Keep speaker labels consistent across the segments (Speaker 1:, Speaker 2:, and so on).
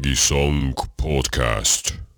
Speaker 1: Margi Song Podcast.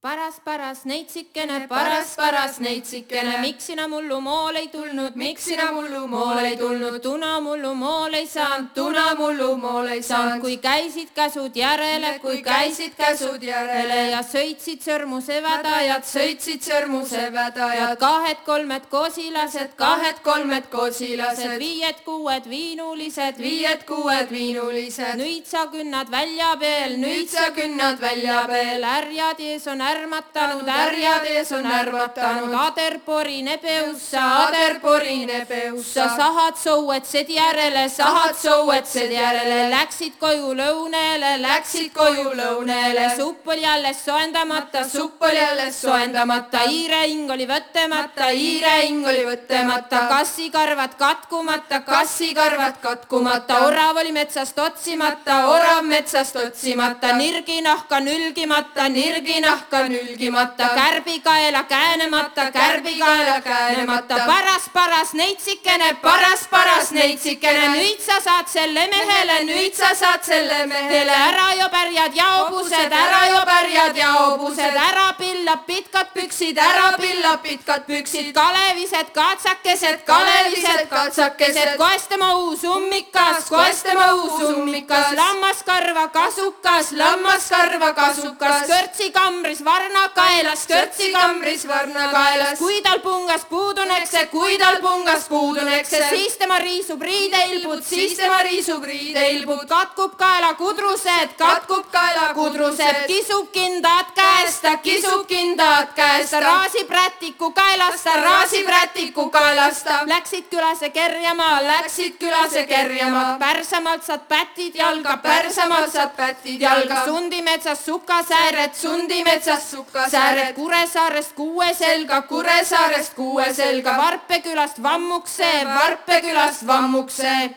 Speaker 2: Paras, paras neitsikene, paras, paras neitsikene, miks sina mullu mool ei tulnud, miks sina mullu mool ei tulnud, tuna mullu mool ei saanud, tuna mullu mool ei saanud, kui käisid käsud järele, kui käisid käsud järele ja sõitsid sõrmuse vedajad, sõitsid sõrmuse vedajad, kahed-kolmed kosilased, kahed-kolmed kosilased, viied-kuued viinulised, viied-kuued viinulised, nüüd sa künnad välja veel, nüüd sa künnad välja veel, härjad ees on ärmatanud, härjad ees on ärmatanud, ader porine peussa, ader porine peussa, sahad souetsed järele, sahad souetsed järele, läksid koju lõunele, läksid koju lõunele, supp oli alles soendamata, supp oli alles soendamata, hiirehing oli võttemata, hiirehing oli võttemata, kassikarvad katkumata, kassikarvad katkumata, orav oli metsast otsimata, orav metsast otsimata, nirginahka nülgimata, nirginahka nülgimata, kärbikaela käänemata, kärbikaela käänemata, paras, paras neitsikene, paras, paras neitsikene, nüüd sa saad selle mehele, nüüd sa saad selle mehele, ära jo pärjad ja hobused, ära jo pärjad ja hobused, ära pillab pitkad püksid, ära pillab pitkad püksid, kalevised katsakesed, kalevised katsakesed, koestama uus ummikas, koestama uus ummikas, lammaskarva kasukas, lammaskarva kasukas, kõrtsi kambris varna kaelas, kõrtsi kambris varna kaelas, kui tal pungas puudunekse, kui tal pungas puudunekse, siis tema riisub riideilbud, siis tema riisub riideilbud, katkub kaela kudrused, katkub kaela kudrused, kisub kindad käest, kisub kindad käest, raasib rätiku kaelast, raasib rätiku kaelast, läksid külase kerjama, läksid külase kerjama, Pärsamalt saad pätid jalga, Pärsamalt saad pätid jalga, Sundimetsas sukasääred, Sundimetsas sukasääred, Kuresaarest kuue selga, Kuresaarest kuue selga, Varpekülast Vammukse, Varpekülast Vammukse.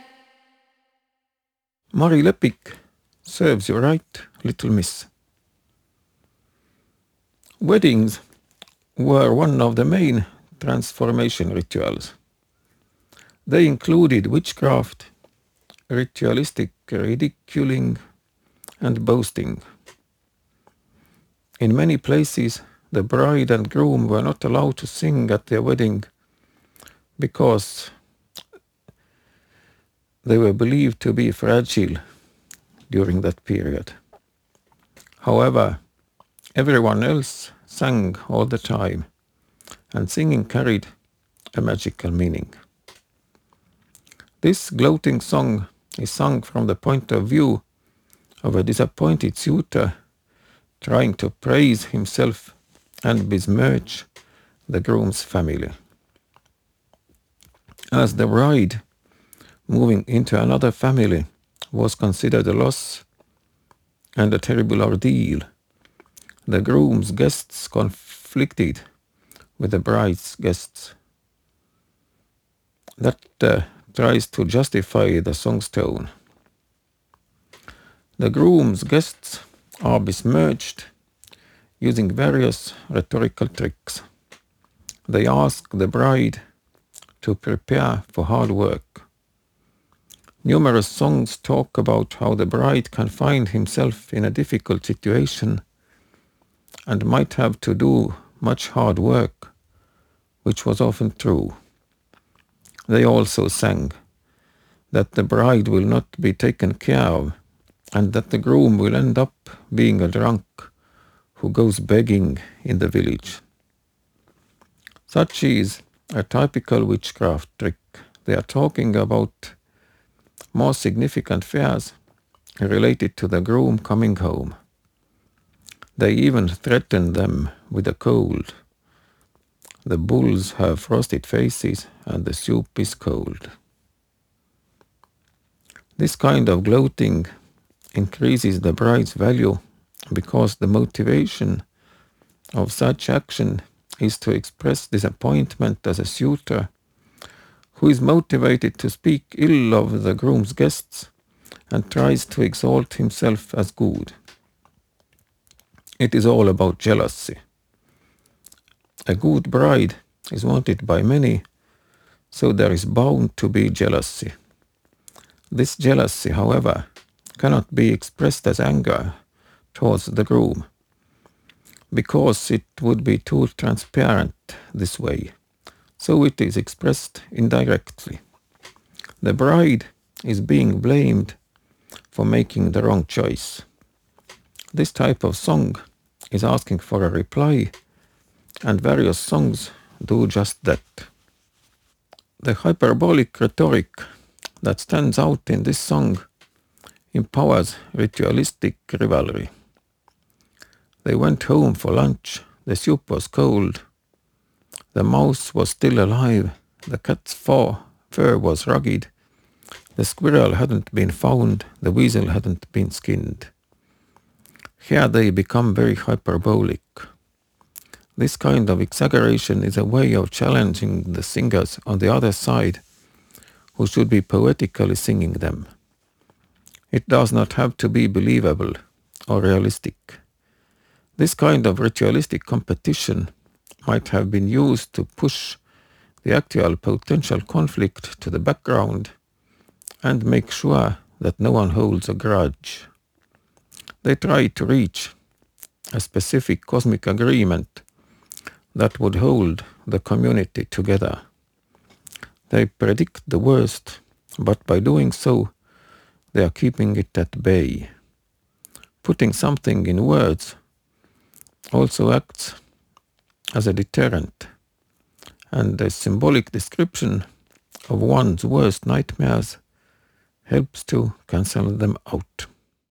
Speaker 3: Mari Lepik serves you right, little miss. Weddings were one of the main transformation rituals. They included witchcraft, ritualistic ridiculing, and boasting. In many places, the bride and groom were not allowed to sing at their wedding because they were believed to be fragile during that period. However, everyone else sang all the time, and singing carried a magical meaning. This gloating song is sung from the point of view of a disappointed suitor trying to praise himself and besmirch the groom's family. As the bride moving into another family was considered a loss and a terrible ordeal, the groom's guests conflicted with the bride's guests. That uh, tries to justify the song's tone. The groom's guests are besmirched using various rhetorical tricks. They ask the bride to prepare for hard work. Numerous songs talk about how the bride can find himself in a difficult situation and might have to do much hard work, which was often true. They also sang that the bride will not be taken care of and that the groom will end up being a drunk who goes begging in the village. Such is a typical witchcraft trick. They are talking about more significant fears related to the groom coming home. They even threaten them with a cold. The bulls have frosted faces and the soup is cold. This kind of gloating increases the bride's value because the motivation of such action is to express disappointment as a suitor who is motivated to speak ill of the groom's guests and tries to exalt himself as good. It is all about jealousy. A good bride is wanted by many, so there is bound to be jealousy. This jealousy, however, cannot be expressed as anger towards the groom because it would be too transparent this way. So it is expressed indirectly. The bride is being blamed for making the wrong choice. This type of song is asking for a reply, and various songs do just that. The hyperbolic rhetoric that stands out in this song empowers ritualistic rivalry. They went home for lunch, the soup was cold, the mouse was still alive, the cat's fur, was rugged, the squirrel hadn't been found, the weasel hadn't been skinned. Here they become very hyperbolic. This kind of exaggeration is a way of challenging the singers on the other side who should be poetically singing them. It does not have to be believable or realistic. This kind of ritualistic competition might have been used to push the actual potential conflict to the background and make sure that no one holds a grudge. They try to reach a specific cosmic agreement that would hold the community together. They predict the worst, but by doing so, they are keeping it at bay. Putting something in words also acts as a deterrent, and a symbolic description of one's worst nightmares helps to cancel them out.